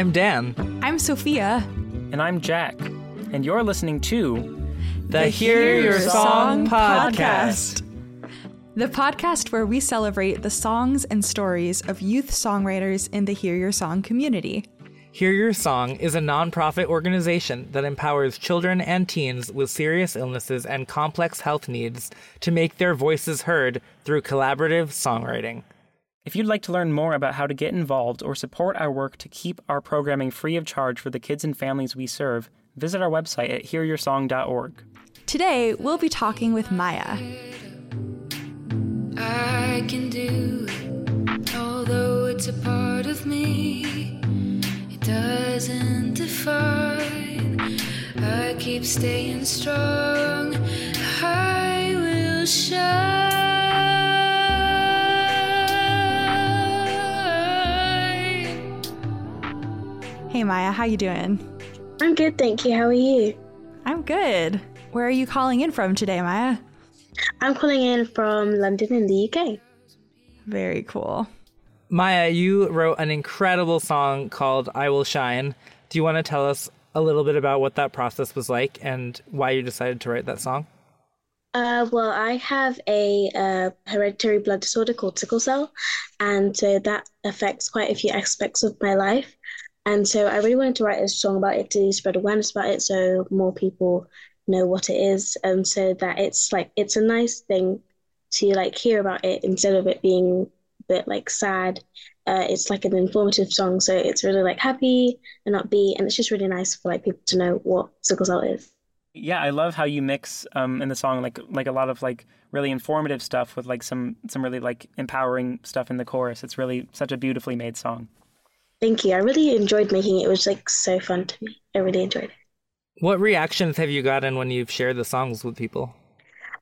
I'm Dan. I'm Sofía. And I'm Jack. And you're listening to the Hear Your Song podcast. The podcast where we celebrate the songs and stories of youth songwriters in the Hear Your Song community. Hear Your Song is a nonprofit organization that empowers children and teens with serious illnesses and complex health needs to make their voices heard through collaborative songwriting. If you'd like to learn more about how to get involved or support our work to keep our programming free of charge for the kids and families we serve, visit our website at hearyoursong.org. Today, we'll be talking with Miai. I can do it, although it's a part of me It doesn't define. I keep staying strong. Hey Miai, how you doing? I'm good, thank you. How are you? I'm good. Where are you calling in from today, Miai? I'm calling in from London in the UK. Very cool. Miai, you wrote an incredible song called I Will Shine. Do you want to tell us a little bit about what that process was like and why you decided to write that song? Uh, well, I have a uh, hereditary blood disorder called sickle cell, and so that affects quite a few aspects of my life. And so I really wanted to write a song about it to spread awareness about it so more people know what it is, and so that it's like it's a nice thing to like hear about it instead of it being a bit like sad. Uh, it's like an informative song, so it's really like happy and upbeat, and it's just really nice for like people to know what sickle cell is. Yeah, I love how you mix um, in the song like like a lot of like really informative stuff with like some some really like empowering stuff in the chorus. It's really such a beautifully made song. Thank you. I really enjoyed making it. It was like so fun to me. I really enjoyed it. What reactions have you gotten when you've shared the songs with people?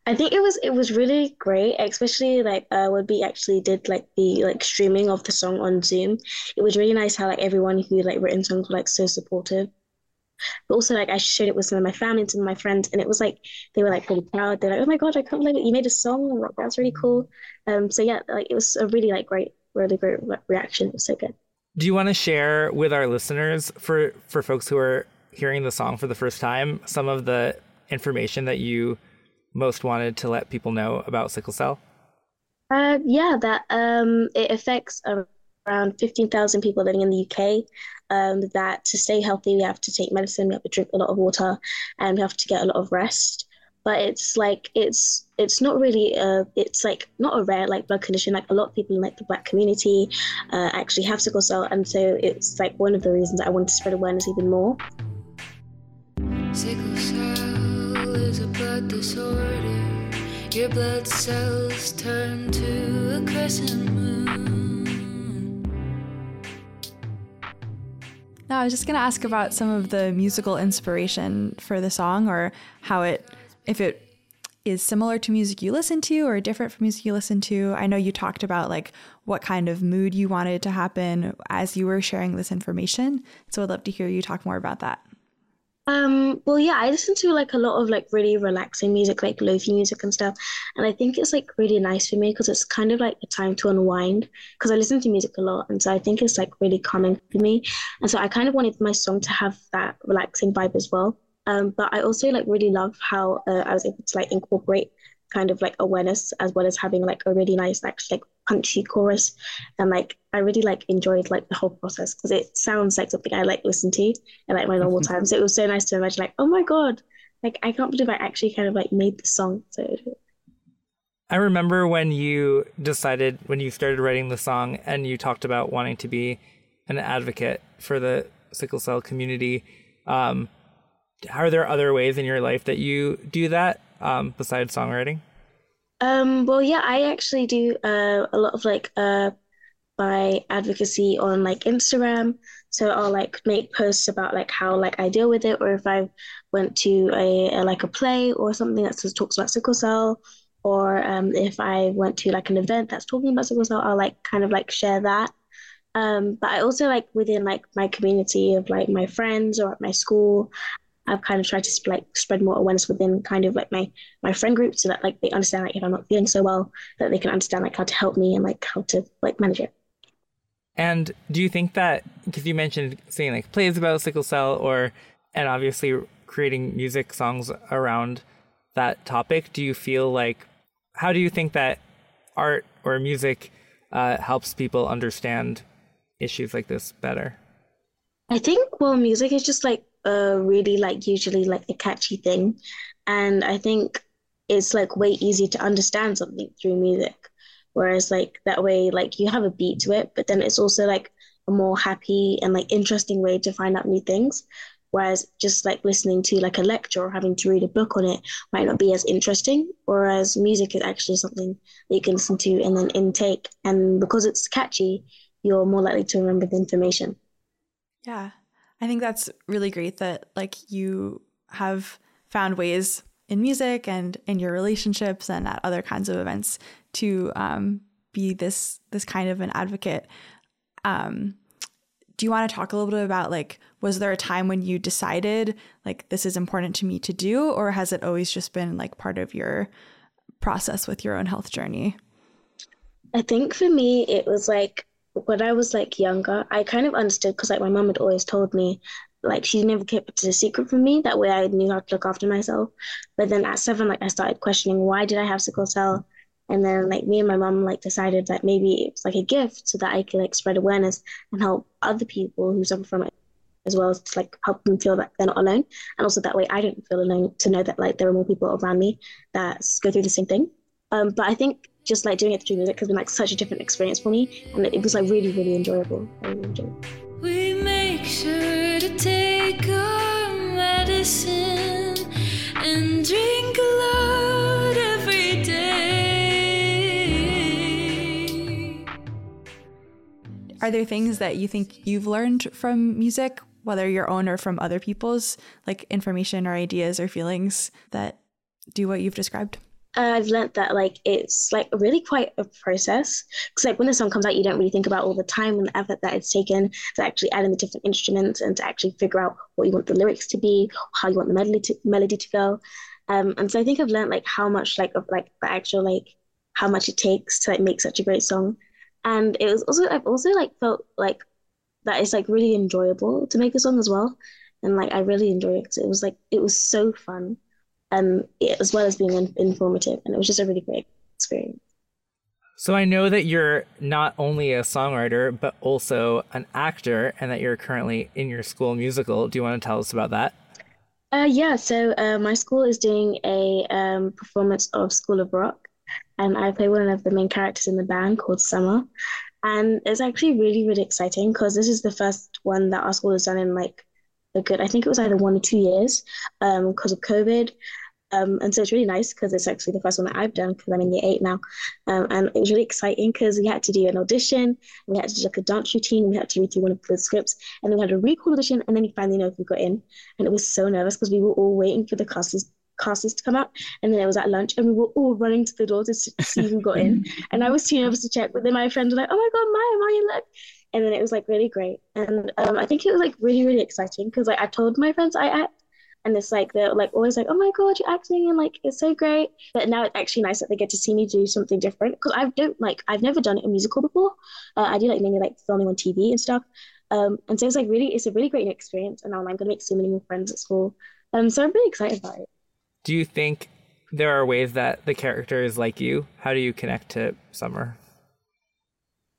I think it was it was really great, especially like uh, when we actually did like the like streaming of the song on Zoom. It was really nice how like everyone who like written songs were like so supportive. But also like I shared it with some of my family and some of my friends, and it was like they were like really proud. They're like, "Oh my god, I can't believe it! You made a song! Like, that's really cool." Um, so yeah, like it was a really like great, really great reaction. It was so good. Do you want to share with our listeners for for folks who are hearing the song for the first time some of the information that you most wanted to let people know about sickle cell? Uh, yeah, that um, it affects around 15,000 people living in the UK. Um, that to stay healthy, we have to take medicine, we have to drink a lot of water, and we have to get a lot of rest. But it's like it's it's not really a it's like not a rare like blood condition. Like a lot of people in like the black community uh, actually have sickle cell, and so it's like one of the reasons I wanted to spread awareness even more. Sickle cell is a blood disorder. Your blood cells turn to a crescent moon. Now, I was just going to ask about some of the musical inspiration for the song or how it, if it is similar to music you listen to or different from music you listen to. I know you talked about like what kind of mood you wanted to happen as you were sharing this information. So I'd love to hear you talk more about that. Um, well, yeah, I listen to like a lot of like really relaxing music, like lofi music and stuff. And I think it's like really nice for me because it's kind of like a time to unwind because I listen to music a lot. And so I think it's like really calming for me. And so I kind of wanted my song to have that relaxing vibe as well. Um, but I also like really love how uh, I was able to like incorporate kind of like awareness as well as having like a really nice actually like punchy chorus. And like i really like enjoyed like the whole process because it sounds like something i like listen to in like my normal time. So it was so nice to imagine like oh my god like i can't believe i actually kind of like made the song. So i remember when you decided when you started writing the song and you talked about wanting to be an advocate for the sickle cell community um, are there other ways in your life that you do that um, besides songwriting? Um, well, yeah, I actually do uh, a lot of like uh, my advocacy on like Instagram. So I'll like make posts about like how like I deal with it, or if I went to a, a like a play or something that says talks about sickle cell, or um, if I went to like an event that's talking about sickle cell, I'll like kind of like share that. Um, but I also like within like my community of like my friends or at my school, I've kind of tried to like spread more awareness within kind of like my my friend group so that like they understand like if I'm not feeling so well that they can understand like how to help me and like how to like manage it. And do you think that because you mentioned saying like plays about sickle cell or and obviously creating music songs around that topic, do you feel like how do you think that art or music uh, helps people understand issues like this better? I think well, music is just like a really like usually like a catchy thing, and I think it's like way easier to understand something through music. Whereas like that way, like you have a beat to it, but then it's also like a more happy and like interesting way to find out new things. Whereas just like listening to like a lecture or having to read a book on it might not be as interesting. Whereas music is actually something that you can listen to and then intake. And because it's catchy, you're more likely to remember the information. Yeah. I think that's really great that like you have found ways in music and in your relationships and at other kinds of events to um, be this this kind of an advocate. Um, do you want to talk a little bit about like was there a time when you decided like this is important to me to do or has it always just been like part of your process with your own health journey? I think for me it was like when I was like younger, I kind of understood because like my mom had always told me like she never kept it a secret from me. That way I knew how to look after myself. But then at seven, like I started questioning why did I have sickle cell? And then like me and my mom like decided that maybe it was like a gift so that I could like spread awareness and help other people who suffer from it as well as to like help them feel that they're not alone. And also that way I don't feel alone to know that like there are more people around me that go through the same thing. Um, but I think just like doing it through music has been like such a different experience for me and it was like really, really enjoyable. I really enjoyed it. We make sure to take our medicine and drink a lot every day. Are there things that you think you've learned from music, whether your own or from other people's, like information or ideas or feelings that do what you've described? I've learned that like it's like really quite a process because like when the song comes out, you don't really think about all the time and the effort that it's taken to actually add in the different instruments and to actually figure out what you want the lyrics to be, how you want the melody to melody to go. Um, and so I think I've learned like how much like of like the actual like how much it takes to like make such a great song. And it was also I've also like felt like that it's like really enjoyable to make a song as well. And like I really enjoy it because it was like it was so fun um, as well as being in- informative. And it was just a really great experience. So I know that you're not only a songwriter, but also an actor, and that you're currently in your school musical. Do you want to tell us about that? Uh, yeah, so uh, my school is doing a um, performance of School of Rock, and I play one of the main characters in the band called Summer. And it's actually really, really exciting because this is the first one that our school has done in like a good, I think it was either one or two years um, because of COVID. Um, and so it's really nice because it's actually the first one that I've done because I'm in year eight now. Um, and it was really exciting because we had to do an audition, we had to do like a dance routine, we had to read through one of the scripts, and then we had a recall audition, and then you finally know if we got in. And it was so nervous because we were all waiting for the casters casters to come out and then it was at lunch and we were all running to the door to see who got in and I was too nervous to check but then my friends were like oh my god Miai Miai look and then it was like really great. And um, I think it was like really really exciting because like I told my friends I act and it's like they're like always like oh my god you're acting and like it's so great. But now it's actually nice that they get to see me do something different because I don't like I've never done a musical before. Uh, I do like mainly like filming on TV and stuff. Um, and so it's like really it's a really great experience and I'm gonna make so many more friends at school. Um, so I'm really excited about it. Do you think there are ways that the character is like you? How do you connect to Summer?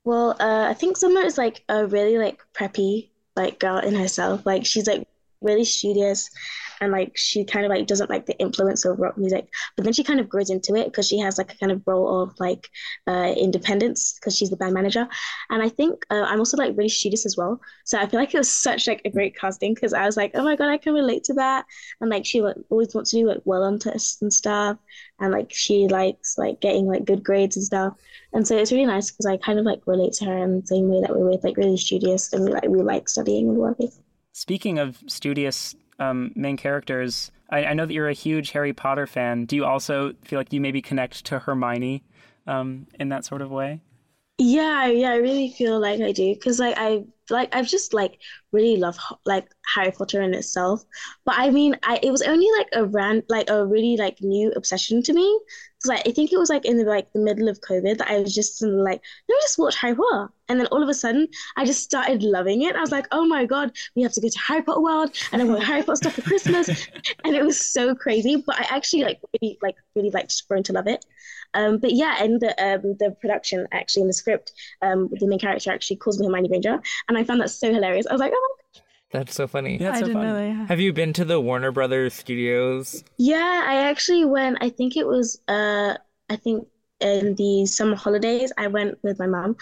Well, uh, I think Summer is like a really like preppy like girl in herself. Like she's like really studious and like she kind of like doesn't like the influence of rock music but then she kind of grows into it because she has like a kind of role of like uh, independence because she's the band manager. And i think uh, i'm also like really studious as well. So i feel like it was such like a great casting because i was like oh my god i can relate to that. And like she like, always wants to do like well on tests and stuff. And like she likes like getting like good grades and stuff. And so it's really nice because i kind of like relate to her in the same way that we were like really studious and like we like studying and working. Speaking of studious um, main characters, I, I, know that you're a huge Harry Potter fan. Do you also feel like you maybe connect to Hermione um, in that sort of way? Yeah, yeah, I really feel like I do because like I like I've just like really loved like Harry Potter in itself. But I mean, I it was only like a ran like a really like new obsession to me. Because like I think it was like in the like the middle of COVID that I was just like, let me just watch Harry Potter. And then all of a sudden I just started loving it. I was like, oh my God, we have to go to Harry Potter World and I want Harry Potter stuff for Christmas. and it was so crazy. But I actually like really like really like just grown to love it. Um, but yeah, in the um, the production, actually in the script, um, the main character actually calls me Hermione Granger, and I found that so hilarious. I was like, oh. That's so funny. Yeah, I so didn't fun. know that. Have you been to the Warner Brothers studios? Yeah, I actually went. I think it was. Uh, I think in the summer holidays, I went with my mom,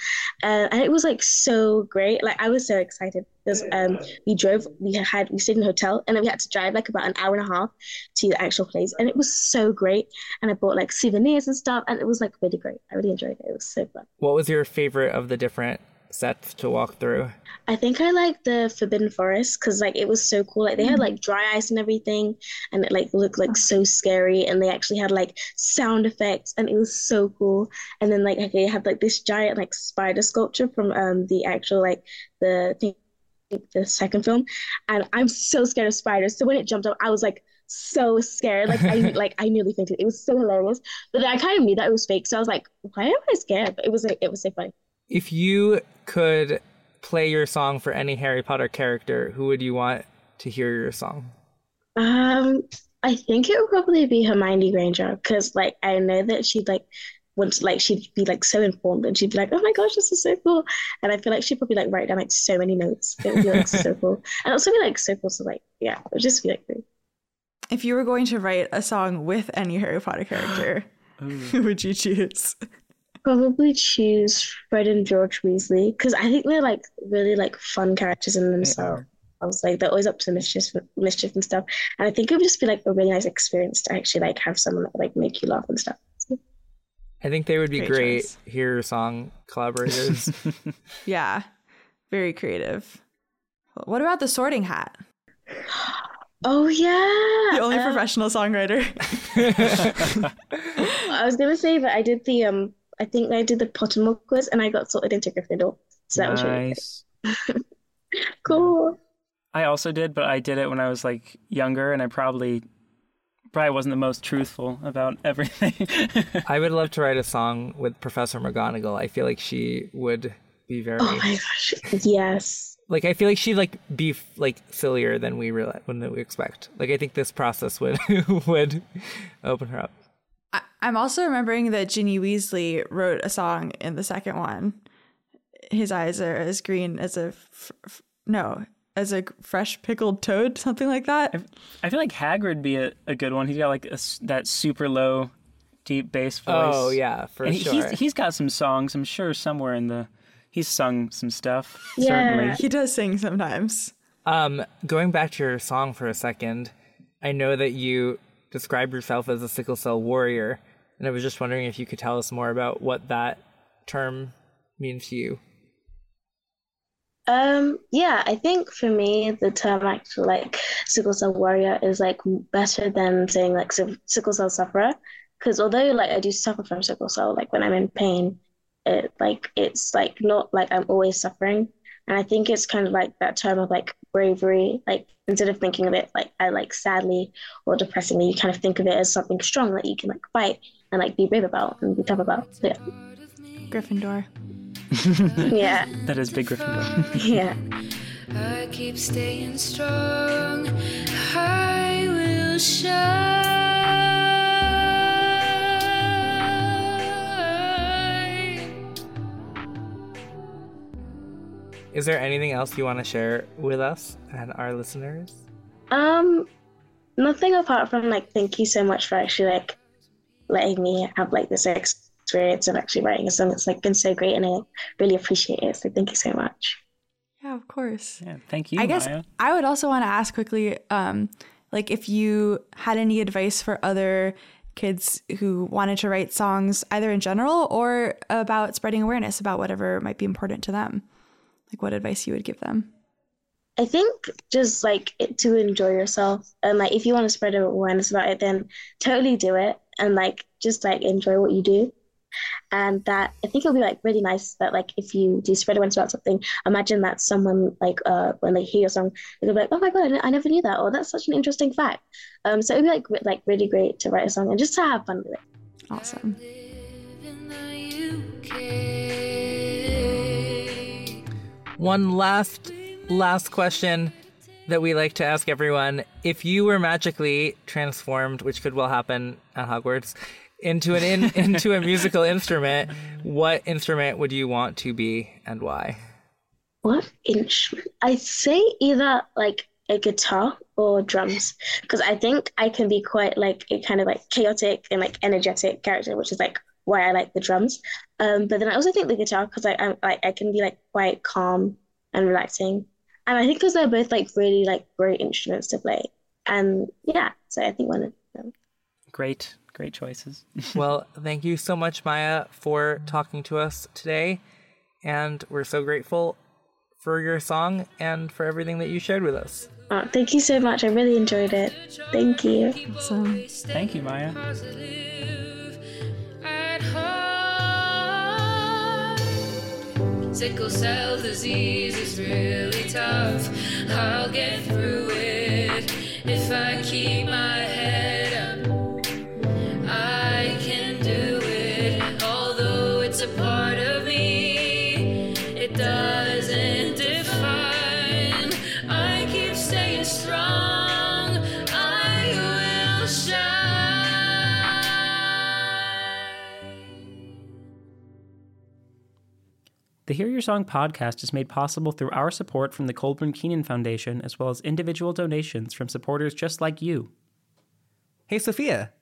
uh, and it was like so great. Like I was so excited because um, we drove. We had we stayed in a hotel, and then we had to drive like about an hour and a half to the actual place, and it was so great. And I bought like souvenirs and stuff, and it was like really great. I really enjoyed it. It was so fun. What was your favorite of the different sets to walk through? I think I like the Forbidden Forest because like it was so cool. Like they had like dry ice and everything, and it like looked like so scary. And they actually had like sound effects, and it was so cool. And then like they had like this giant like spider sculpture from um the actual like the thing the second film, and I'm so scared of spiders. So when it jumped up, I was like so scared. Like I like I nearly fainted. It was so hilarious. But then I kind of knew that it was fake, so I was like, why am I scared? But it was like it was so funny. If you could play your song for any Harry Potter character, who would you want to hear your song? Um, I think it would probably be Hermione Granger because like I know that she'd like once like she'd be like so informed and she'd be like, oh my gosh, this is so cool. And I feel like she'd probably like write down like so many notes. It would be like so cool. And also be like so cool So like yeah, it would just be like great. If you were going to write a song with any Harry Potter character, who would you choose? Probably choose Fred and George Weasley because I think they're like really like fun characters in themselves. I was like they're always up to mischief, mischief and stuff, and I think it would just be like a really nice experience to actually like have someone that, like make you laugh and stuff. I think they would be Great great, choice. hear your song collaborators. Yeah, very creative. What about the Sorting Hat? Oh yeah, The only uh, professional songwriter. I was gonna say that I did the um I think I did the Pottermore quiz and I got sorted into Gryffindor. So that was really nice. cool. I also did, but I did it when I was like younger, and I probably probably wasn't the most truthful about everything. I would love to write a song with Professor McGonagall. I feel like she would be very Oh my gosh. Yes. like I feel like she'd like be like sillier than we realize than we expect. Like I think this process would would open her up. I- I'm also remembering that Ginny Weasley wrote a song in the second one. His eyes are as green as a f- f- no, as a fresh pickled toad, something like that. I feel like Hagrid be a, a good one. He's got like a s that super low, deep bass voice. Oh yeah, for and sure. he's he's got some songs. I'm sure somewhere in the he's sung some stuff. Yeah. Certainly. He does sing sometimes. Um, going back to your song for a second, I know that you describe yourself as a sickle cell warrior, and I was just wondering if you could tell us more about what that term means to you. Um, yeah, I think for me, the term actually like sickle cell warrior is like better than saying like si- sickle cell sufferer. Because although like I do suffer from sickle cell, like when I'm in pain, it like it's like not like I'm always suffering. And I think it's kind of like that term of like bravery. Like instead of thinking of it like I like sadly or depressingly, you kind of think of it as something strong that you can like fight and like be brave about and be tough about. So, yeah. Gryffindor. yeah, That is Big Gryffindor. yeah. I keep staying strong. I will shine. Is there anything else you want to share with us and our listeners? Um, nothing apart from like thank you so much for actually like letting me have like this experience of actually writing a song. It's like been so great and I really appreciate it. So thank you so much. Yeah, of course. Yeah, thank you, I guess Miai. I would also want to ask quickly, um, like if you had any advice for other kids who wanted to write songs, either in general or about spreading awareness about whatever might be important to them. Like what advice you would give them. I think just like to enjoy yourself and like if you want to spread awareness about it, then totally do it and like just like enjoy what you do and that I think it'll be like really nice that like if you do spread awareness about something, imagine that someone like uh when they hear your song, they'll be like, oh my god, I, I never knew that, or that's such an interesting fact. Um, so it'd be like re- like really great to write a song and just to have fun with it. Awesome. One last last question that we like to ask everyone: If you were magically transformed, which could well happen at Hogwarts, into an in, into a musical instrument, what instrument would you want to be and why? What instrument? I say either like a guitar or drums because I think I can be quite like a kind of like chaotic and like energetic character, which is like why I like the drums. Um, but then I also think the guitar because I I'm, I I can be like quite calm and relaxing, and I think because they're both like really like great instruments to play. And yeah, so I think one of them. Great, great choices. Well, thank you so much, Miai, for talking to us today, and we're so grateful for your song and for everything that you shared with us. Oh, thank you so much. I really enjoyed it. Thank you. Awesome. Thank you, Miai. Sickle cell disease is really tough. I'll get through it if I keep my head Hear Your Song podcast is made possible through our support from the Colburn Keenan Foundation, as well as individual donations from supporters just like you. Hey, Sofía,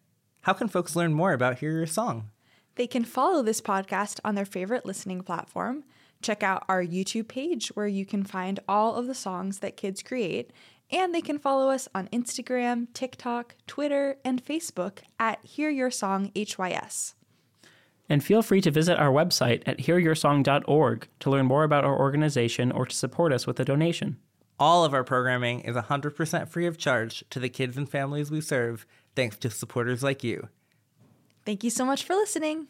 how can folks learn more about Hear Your Song? They can follow this podcast on their favorite listening platform. Check out our YouTube page where you can find all of the songs that kids create. And they can follow us on Instagram, TikTok, Twitter, and Facebook at Hear Your Song HYS. And feel free to visit our website at hearyoursong.org to learn more about our organization or to support us with a donation. All of our programming is 100% free of charge to the kids and families we serve, thanks to supporters like you. Thank you so much for listening.